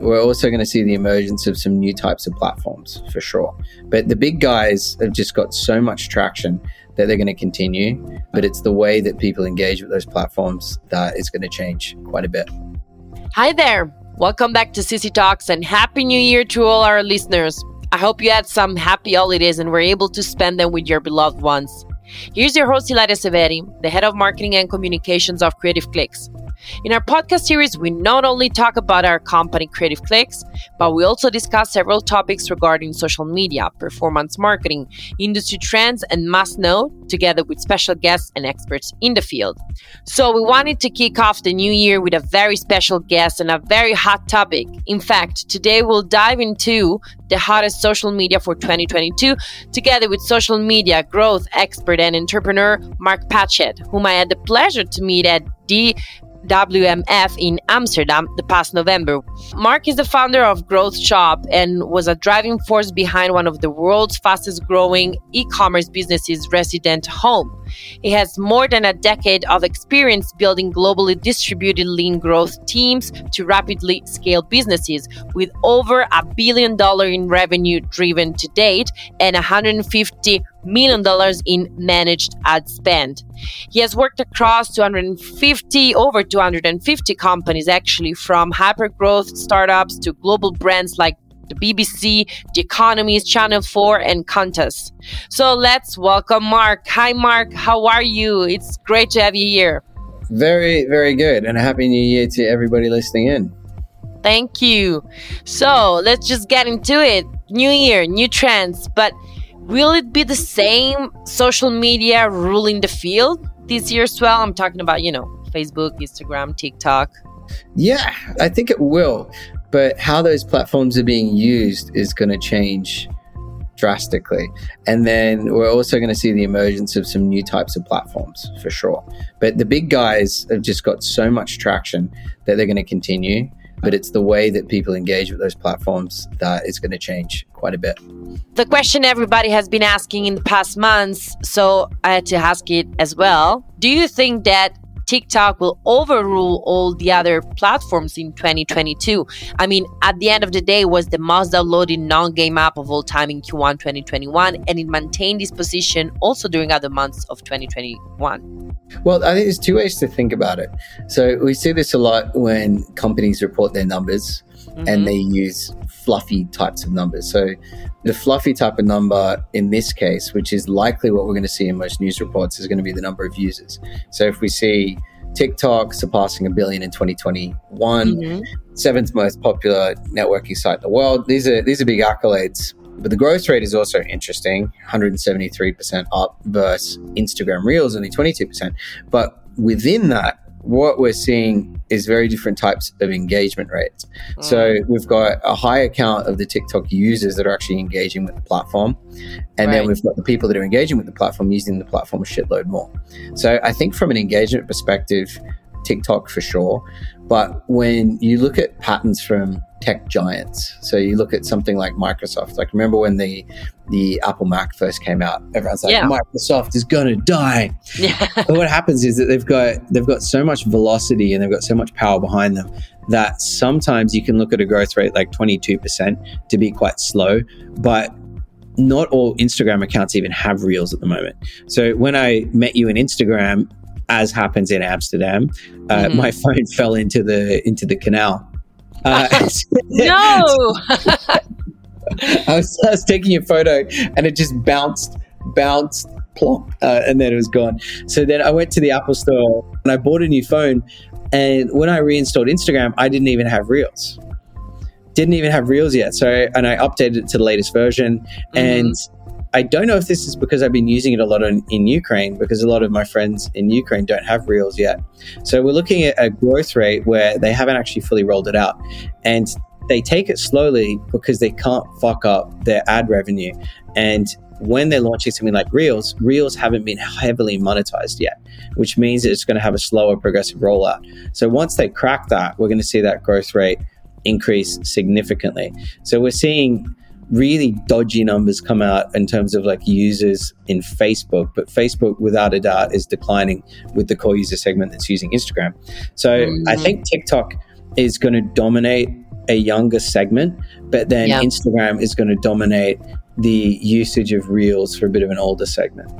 we're also going to see the emergence of some new types of platforms for sure. But the big guys have just got so much traction that they're going to continue. But it's the way that people engage with those platforms that is going to change quite a bit. Hi there. Welcome back to CC Talks and Happy New Year to all our listeners. I hope you had some happy holidays and were able to spend them with your beloved ones. Here's your host, Hilaria Severi, the head of marketing and communications of Creative Clicks. In our podcast series, we not only talk about our company Creative Clicks, but we also discuss several topics regarding social media, performance marketing, industry trends, and must know, together with special guests and experts in the field. So, we wanted to kick off the new year with a very special guest and a very hot topic. In fact, today we'll dive into the hottest social media for 2022, together with social media growth expert and entrepreneur Mark Patchett, whom I had the pleasure to meet at the WMF in Amsterdam the past November. Mark is the founder of Growth Shop and was a driving force behind one of the world's fastest growing e commerce businesses, Resident Home. He has more than a decade of experience building globally distributed lean growth teams to rapidly scale businesses with over a billion dollar in revenue driven to date and 150 million dollars in managed ad spend. He has worked across 250 over 250 companies actually from hyper growth startups to global brands like the BBC, The Economist, Channel 4, and Qantas. So let's welcome Mark. Hi, Mark. How are you? It's great to have you here. Very, very good. And a happy new year to everybody listening in. Thank you. So let's just get into it. New year, new trends. But will it be the same social media ruling the field this year as well? I'm talking about, you know, Facebook, Instagram, TikTok. Yeah, I think it will. But how those platforms are being used is going to change drastically. And then we're also going to see the emergence of some new types of platforms for sure. But the big guys have just got so much traction that they're going to continue. But it's the way that people engage with those platforms that is going to change quite a bit. The question everybody has been asking in the past months, so I had to ask it as well. Do you think that TikTok will overrule all the other platforms in 2022. I mean, at the end of the day, was the most downloaded non-game app of all time in Q1 2021, and it maintained this position also during other months of 2021. Well, I think there's two ways to think about it. So we see this a lot when companies report their numbers mm-hmm. and they use fluffy types of numbers. So the fluffy type of number in this case, which is likely what we're going to see in most news reports, is going to be the number of users. So if we see TikTok surpassing a billion in 2021, mm-hmm. seventh most popular networking site in the world, these are these are big accolades. But the growth rate is also interesting 173% up versus Instagram Reels, only 22%. But within that, what we're seeing is very different types of engagement rates. Mm. So we've got a high account of the TikTok users that are actually engaging with the platform. And right. then we've got the people that are engaging with the platform using the platform a shitload more. So I think from an engagement perspective, TikTok for sure. But when you look at patterns from tech giants, so you look at something like Microsoft, like remember when the the Apple Mac first came out, everyone's like, yeah. Microsoft is gonna die. Yeah. but what happens is that they've got they've got so much velocity and they've got so much power behind them that sometimes you can look at a growth rate like 22% to be quite slow, but not all Instagram accounts even have reels at the moment. So when I met you in Instagram, as happens in Amsterdam, uh, mm-hmm. my phone fell into the into the canal. Uh, no. I, was, I was taking a photo and it just bounced, bounced, plonk, uh, and then it was gone. So then I went to the Apple store and I bought a new phone. And when I reinstalled Instagram, I didn't even have Reels. Didn't even have Reels yet. So and I updated it to the latest version, mm-hmm. and I don't know if this is because I've been using it a lot in, in, Ukraine because a lot of my friends in Ukraine don't have Reels yet. So we're looking at a growth rate where they haven't actually fully rolled it out. And they take it slowly because they can't fuck up their ad revenue. And when they're launching something like Reels, Reels haven't been heavily monetized yet, which means it's going to have a slower progressive rollout. So once they crack that, we're going to see that growth rate increase significantly. So we're seeing really dodgy numbers come out in terms of like users in Facebook, but Facebook without a doubt is declining with the core user segment that's using Instagram. So mm-hmm. I think TikTok is going to dominate a younger segment, but then Yeah. Instagram is going to dominate the usage of reels for a bit of an older segment.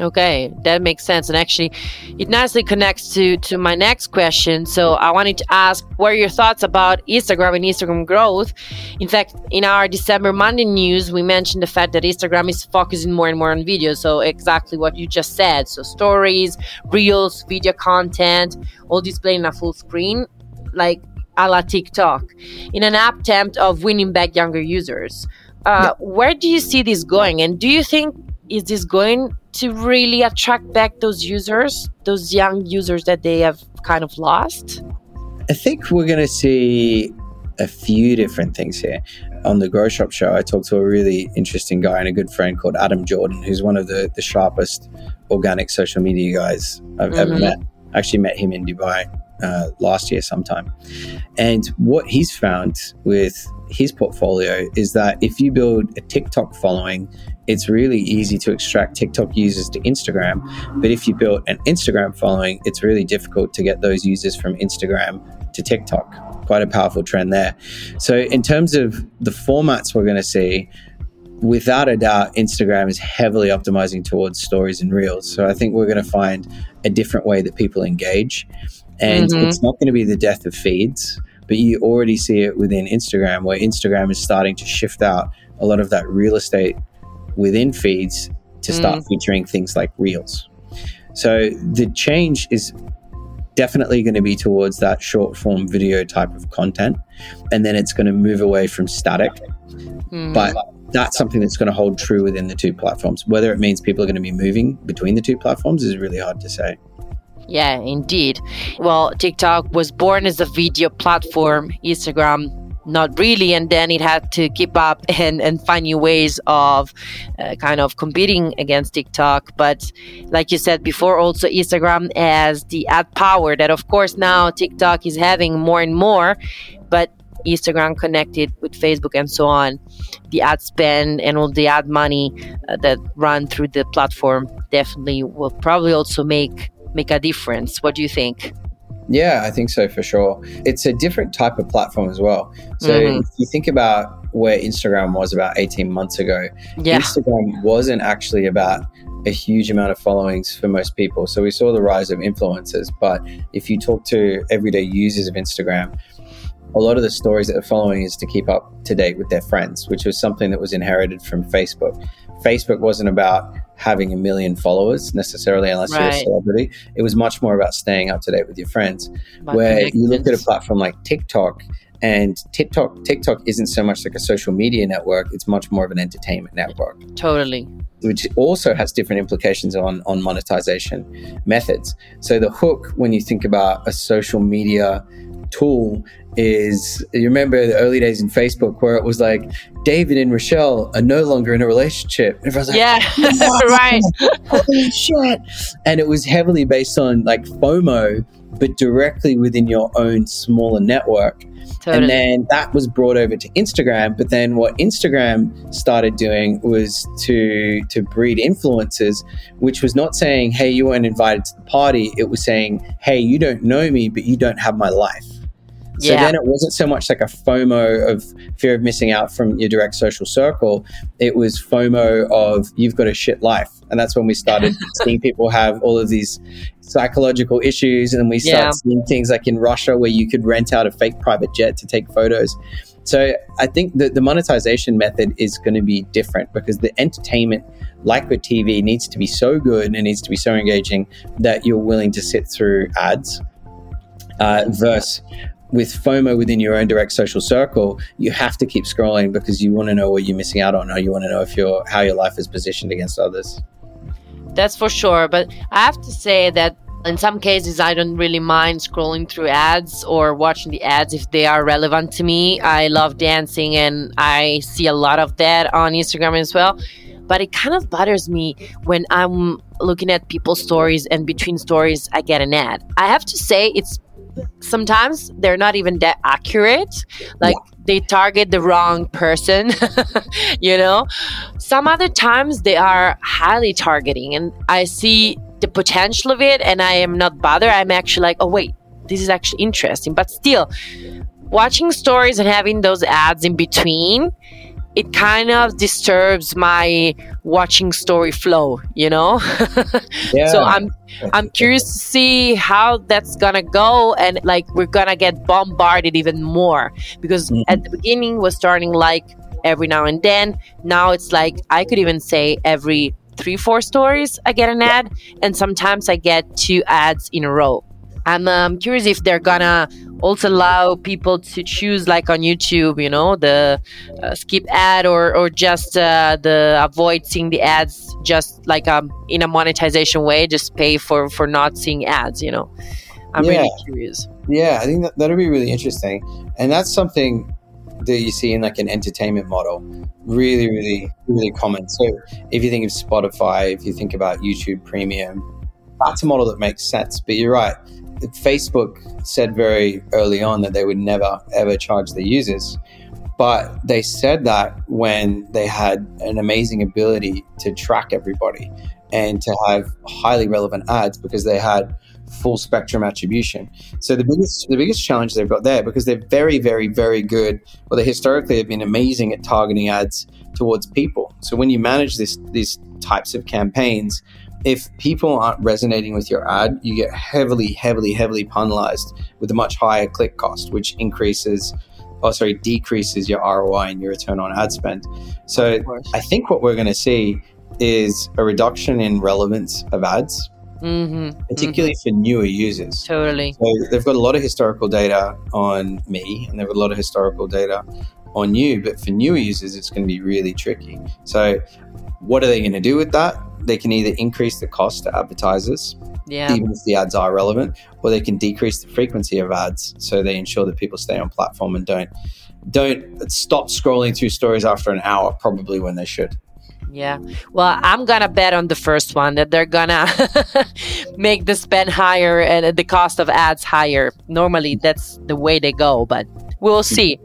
Okay, that makes sense. And actually, it nicely connects to, to my next question. So, I wanted to ask what are your thoughts about Instagram and Instagram growth? In fact, in our December Monday news, we mentioned the fact that Instagram is focusing more and more on video. So, exactly what you just said. So, stories, reels, video content, all displayed in a full screen, like a la TikTok, in an attempt of winning back younger users. Uh, Where do you see this going? And do you think is this going to really attract back those users, those young users that they have kind of lost? I think we're going to see a few different things here. On the Growth Shop show, I talked to a really interesting guy and a good friend called Adam Jordan, who's one of the, the sharpest organic social media guys I've ever Mhm. met. I actually met him in Dubai uh, last year sometime. And what he's found with his portfolio is that if you build a TikTok following, it's really easy to extract TikTok users to Instagram. But if you built an Instagram following, it's really difficult to get those users from Instagram to TikTok. Quite a powerful trend there. So, in terms of the formats we're going to see, without a doubt, Instagram is heavily optimizing towards stories and reels. So, I think we're going to find a different way that people engage. And Mhm. it's not going to be the death of feeds, but you already see it within Instagram, where Instagram is starting to shift out a lot of that real estate within feeds to start featuring things like reels. So the change is definitely going to be towards that short form video type of content. And then it's going to move away from static. Hmm. But that's something that's going to hold true within the two platforms. Whether it means people are going to be moving between the two platforms is really hard to say. Yeah, indeed. Well, TikTok was born as a video platform, Instagram, not really. And then it had to keep up and, and find new ways of uh, kind of competing against TikTok. But like you said before, also Instagram has the ad power that, of course, now TikTok is having more and more. But Instagram connected with Facebook and so on, the ad spend and all the ad money uh, that run through the platform definitely will probably also make make a difference. What do you think? Yeah, I think so for sure. It's a different type of platform as well. So Mhm. if you think about where Instagram was about 18 months ago, Yeah, Instagram wasn't actually about a huge amount of followings for most people. So we saw the rise of influencers. But if you talk to everyday users of Instagram, a lot of the stories that they're following is to keep up to date with their friends, which was something that was inherited from Facebook. Facebook wasn't about having a million followers necessarily, unless you're a celebrity. It was much more about staying up to date with your friends about where you look at a platform like TikTok and TikTok TikTok isn't so much like a social media network, it's much more of an entertainment network, totally. which also has different implications on on monetization methods. So the hook when you think about a social media tool is you remember the early days in Facebook where it was like David and Rochelle are no longer in a relationship. And everyone's like, Yeah, right. holy shit. And it was heavily based on like FOMO, but directly within your own smaller network. Totally. And then that was brought over to Instagram. But then what Instagram started doing was to to breed influencers, which was not saying, "Hey, you weren't invited to the party." It was saying, "Hey, you don't know me, but you don't have my life." So Yeah. then it wasn't so much like a FOMO of fear of missing out from your direct social circle. It was FOMO of you've got a shit life. And that's when we started seeing people have all of these psychological issues. And we started Yeah. seeing things like in Russia where you could rent out a fake private jet to take photos. So I think that the monetization method is going to be different because the entertainment, like with TV, needs to be so good and it needs to be so engaging that you're willing to sit through ads. Uh, versus with FOMO within your own direct social circle, you have to keep scrolling because you want to know what you're missing out on, or you want to know if your how your life is positioned against others. That's for sure. But I have to say that in some cases, I don't really mind scrolling through ads or watching the ads if they are relevant to me. I love dancing and I see a lot of that on Instagram as well. But it kind of bothers me when I'm looking at people's stories and between stories, I get an ad. I have to say, it's sometimes they're not even that accurate. Like they target the wrong person, you know? Some other times they are highly targeting, and I see the potential of it, and I am not bothered. I'm actually like, oh, wait, this is actually interesting. But still, watching stories and having those ads in between it kind of disturbs my watching story flow you know yeah. so i'm i'm curious to see how that's gonna go and like we're gonna get bombarded even more because mm-hmm. at the beginning was starting like every now and then now it's like i could even say every three four stories i get an ad and sometimes i get two ads in a row I'm um, curious if they're gonna also allow people to choose, like on YouTube, you know, the uh, skip ad or or just uh, the avoid seeing the ads, just like um in a monetization way, just pay for for not seeing ads. You know, I'm yeah. really curious. Yeah, I think that that'll be really interesting, and that's something that you see in like an entertainment model really really really common so if you think of spotify if you think about youtube premium that's a model that makes sense but you're right Facebook said very early on that they would never ever charge their users. But they said that when they had an amazing ability to track everybody and to have highly relevant ads because they had full spectrum attribution. So the biggest the biggest challenge they've got there because they're very very very good. Well, they historically have been amazing at targeting ads towards people. So when you manage this these types of campaigns, if people aren't resonating with your ad, you get heavily, heavily, heavily penalized with a much higher click cost, which increases, oh, sorry, decreases your ROI and your return on ad spend. So I think what we're going to see is a reduction in relevance of ads. Mm-hmm, particularly mm-hmm. for newer users. Totally. So they've got a lot of historical data on me, and they've got a lot of historical data on you. But for newer users, it's going to be really tricky. So, what are they going to do with that? They can either increase the cost to advertisers, yeah. even if the ads are relevant, or they can decrease the frequency of ads so they ensure that people stay on platform and don't don't stop scrolling through stories after an hour, probably when they should. Yeah. Well, I'm going to bet on the first one that they're going to make the spend higher and the cost of ads higher. Normally, that's the way they go, but we'll hmm. see.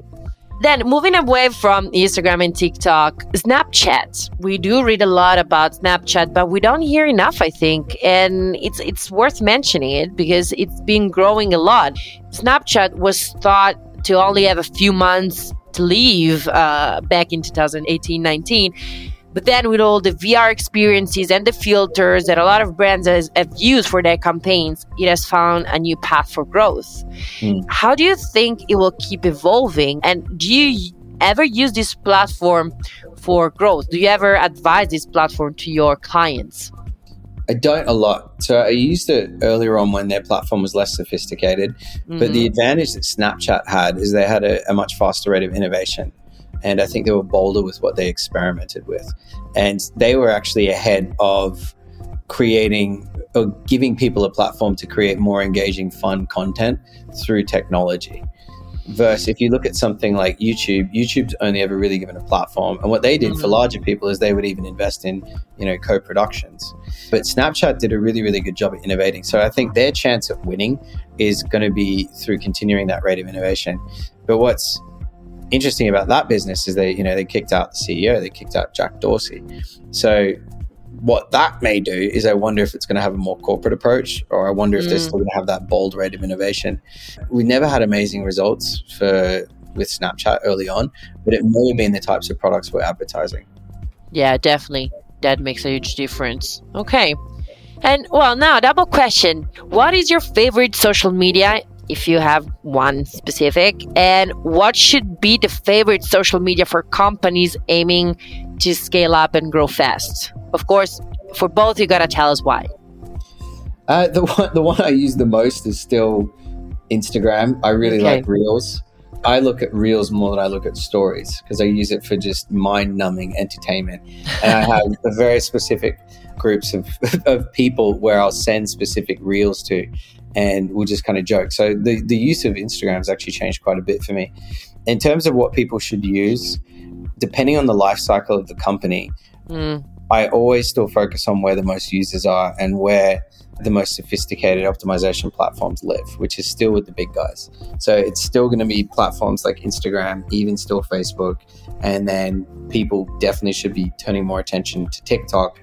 Then moving away from Instagram and TikTok, Snapchat. We do read a lot about Snapchat, but we don't hear enough, I think. And it's it's worth mentioning it because it's been growing a lot. Snapchat was thought to only have a few months to leave uh, back in 2018 19 but then, with all the VR experiences and the filters that a lot of brands has, have used for their campaigns, it has found a new path for growth. Mm. How do you think it will keep evolving? And do you ever use this platform for growth? Do you ever advise this platform to your clients? I don't a lot. So I used it earlier on when their platform was less sophisticated. Mm-hmm. But the mm-hmm. advantage that Snapchat had is they had a, a much faster rate of innovation and I think they were bolder with what they experimented with. And they were actually ahead of creating or giving people a platform to create more engaging, fun content through technology. Versus if you look at something like YouTube, YouTube's only ever really given a platform. And what they did mm-hmm. for larger people is they would even invest in, you know, co-productions. But Snapchat did a really, really good job at innovating. So I think their chance at winning is going to be through continuing that rate of innovation. But what's interesting about that business is they, you know, they kicked out the CEO, they kicked out Jack Dorsey. So what that may do is I wonder if it's going to have a more corporate approach, or I wonder if mm. they're still going to have that bold rate of innovation. We never had amazing results for with Snapchat early on, but it may have been the types of products we're advertising. Yeah, definitely. That makes a huge difference. Okay. And well, now double question. What is your favorite social media if you have one specific, and what should be the favorite social media for companies aiming to scale up and grow fast? Of course, for both, you gotta tell us why. Uh, the one, the one I use the most is still Instagram. I really okay. like Reels. I look at Reels more than I look at stories because I use it for just mind numbing entertainment. And I have a very specific groups of, of people where I'll send specific Reels to and we'll just kind of joke. So the, the use of Instagram has actually changed quite a bit for me. In terms of what people should use, depending on the life cycle of the company, mm. I always still focus on where the most users are and where the most sophisticated optimization platforms live, which is still with the big guys. So it's still going to be platforms like Instagram, even still Facebook, and then people definitely should be turning more attention to TikTok.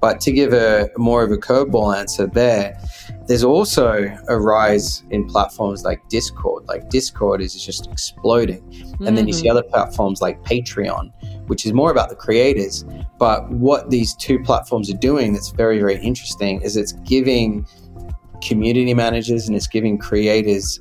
But to give a more of a curveball answer there, there's also a rise in platforms like Discord. Like Discord is just exploding. Mm-hmm. And then you see mm-hmm. other platforms like Patreon, which is more about the creators. But what these two platforms are doing that's very, very interesting is it's giving community managers and it's giving creators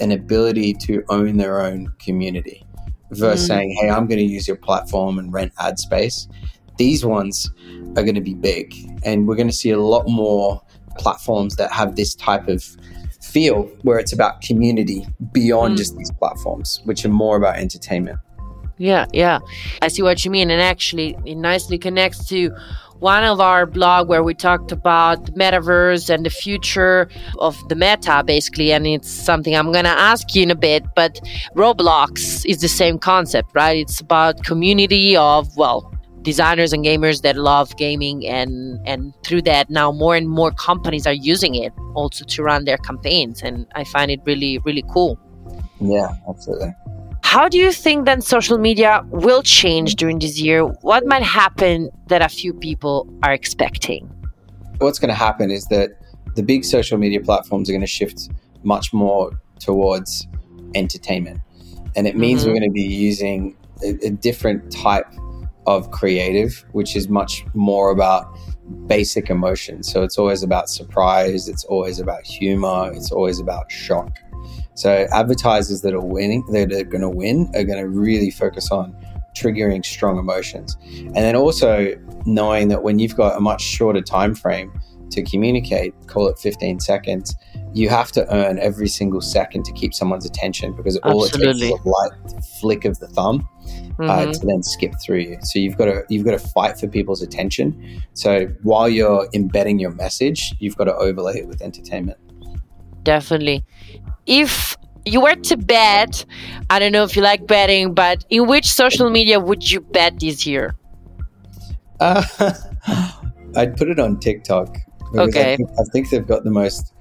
an ability to own their own community versus mm-hmm. saying, hey, I'm going to use your platform and rent ad space. These ones are going to be big. And we're going to see a lot more platforms that have this type of feel where it's about community beyond mm. just these platforms, which are more about entertainment. Yeah, yeah. I see what you mean. And actually, it nicely connects to one of our blog where we talked about the metaverse and the future of the meta basically and it's something i'm going to ask you in a bit but roblox is the same concept right it's about community of well designers and gamers that love gaming and and through that now more and more companies are using it also to run their campaigns and i find it really really cool yeah absolutely how do you think then social media will change during this year what might happen that a few people are expecting what's going to happen is that the big social media platforms are going to shift much more towards entertainment and it means mm-hmm. we're going to be using a, a different type of creative, which is much more about basic emotion. So it's always about surprise, it's always about humor, it's always about shock. So advertisers that are winning, that are going to win, are going to really focus on triggering strong emotions. And then also knowing that when you've got a much shorter time frame to communicate, call it 15 seconds, you have to earn every single second to keep someone's attention because all Absolutely. it takes is a light flick of the thumb uh, mm-hmm. uh, to then skip through you. So you've got to you've got to fight for people's attention. So while you're embedding your message, you've got to overlay it with entertainment. Definitely. If you were to bet, I don't know if you like betting, but in which social media would you bet this year? Uh, I'd put it on TikTok. Okay. I think, I think they've got the most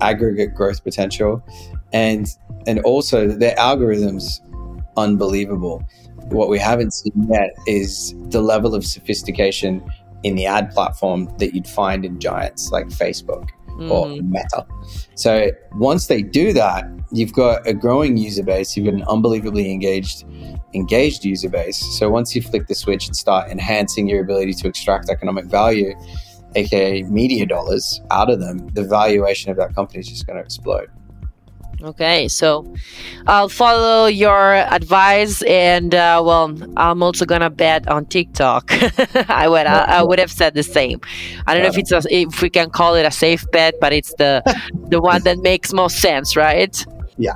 aggregate growth potential and and also their algorithms unbelievable what we haven't seen yet is the level of sophistication in the ad platform that you'd find in giants like facebook mm. or meta so once they do that you've got a growing user base you've got an unbelievably engaged engaged user base so once you flick the switch and start enhancing your ability to extract economic value aka media dollars, out of them, the valuation of that company is just going to explode. Okay, so I'll follow your advice, and uh, well, I'm also gonna bet on TikTok. I would, I, I, would have said the same. I don't know if it's a, if we can call it a safe bet, but it's the the one that makes most sense, right? Yeah.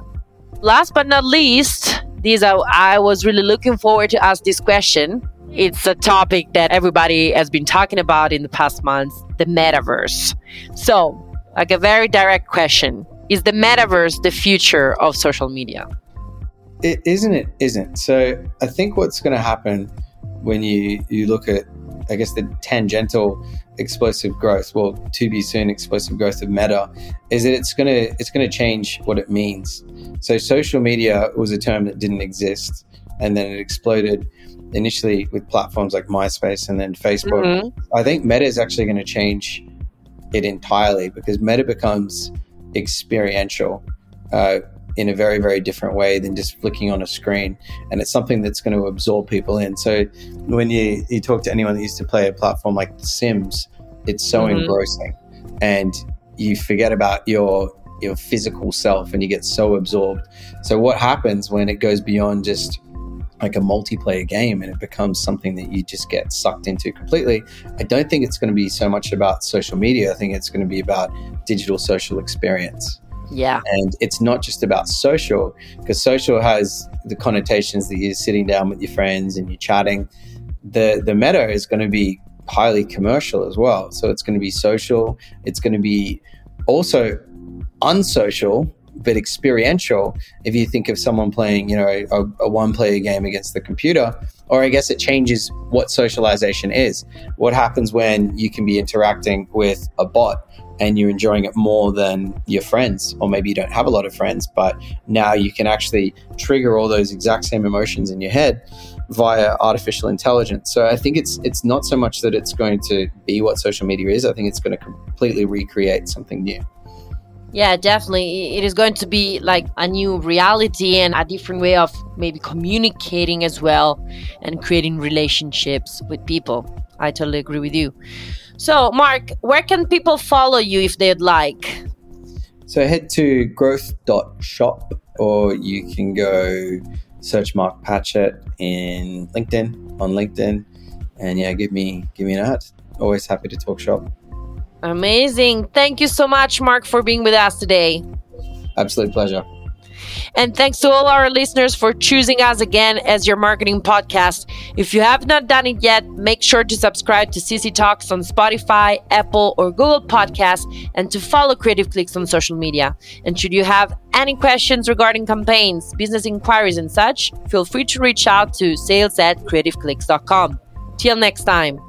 Last but not least, these I, I was really looking forward to ask this question it's a topic that everybody has been talking about in the past months the metaverse. So, like a very direct question Is the metaverse the future of social media? It isn't, it isn't. So, I think what's going to happen when you, you look at, I guess, the tangential explosive growth, well, to be soon explosive growth of meta, is that it's gonna it's gonna change what it means. So social media was a term that didn't exist, and then it exploded initially with platforms like MySpace and then Facebook. Mm-hmm. I think Meta is actually going to change it entirely because Meta becomes experiential uh, in a very, very different way than just flicking on a screen. And it's something that's going to absorb people in. So when you, you talk to anyone that used to play a platform like The Sims, it's so mm-hmm. engrossing. And you forget about your your physical self and you get so absorbed. So what happens when it goes beyond just like a multiplayer game and it becomes something that you just get sucked into completely. I don't think it's going to be so much about social media. I think it's going to be about digital social experience. Yeah. And it's not just about social because social has the connotations that you're sitting down with your friends and you're chatting. The the meta is going to be highly commercial as well. So it's going to be social, it's going to be also unsocial but experiential. If you think of someone playing, you know, a, a one player game against the computer, or I guess it changes what socialization is. What happens when you can be interacting with a bot and you're enjoying it more than your friends, or maybe you don't have a lot of friends, but now you can actually trigger all those exact same emotions in your head via artificial intelligence. So I think it's it's not so much that it's going to be what social media is. I think it's going to completely recreate something new. Yeah, definitely. It is going to be like a new reality and a different way of maybe communicating as well and creating relationships with people. I totally agree with you. So, Mark, where can people follow you if they'd like? So, head to growth.shop or you can go search Mark Patchett in LinkedIn on LinkedIn and yeah, give me give me an ad. Always happy to talk shop. Amazing. Thank you so much, Mark, for being with us today. Absolute pleasure. And thanks to all our listeners for choosing us again as your marketing podcast. If you have not done it yet, make sure to subscribe to CC Talks on Spotify, Apple, or Google Podcasts and to follow Creative Clicks on social media. And should you have any questions regarding campaigns, business inquiries, and such, feel free to reach out to sales at creativeclicks.com. Till next time.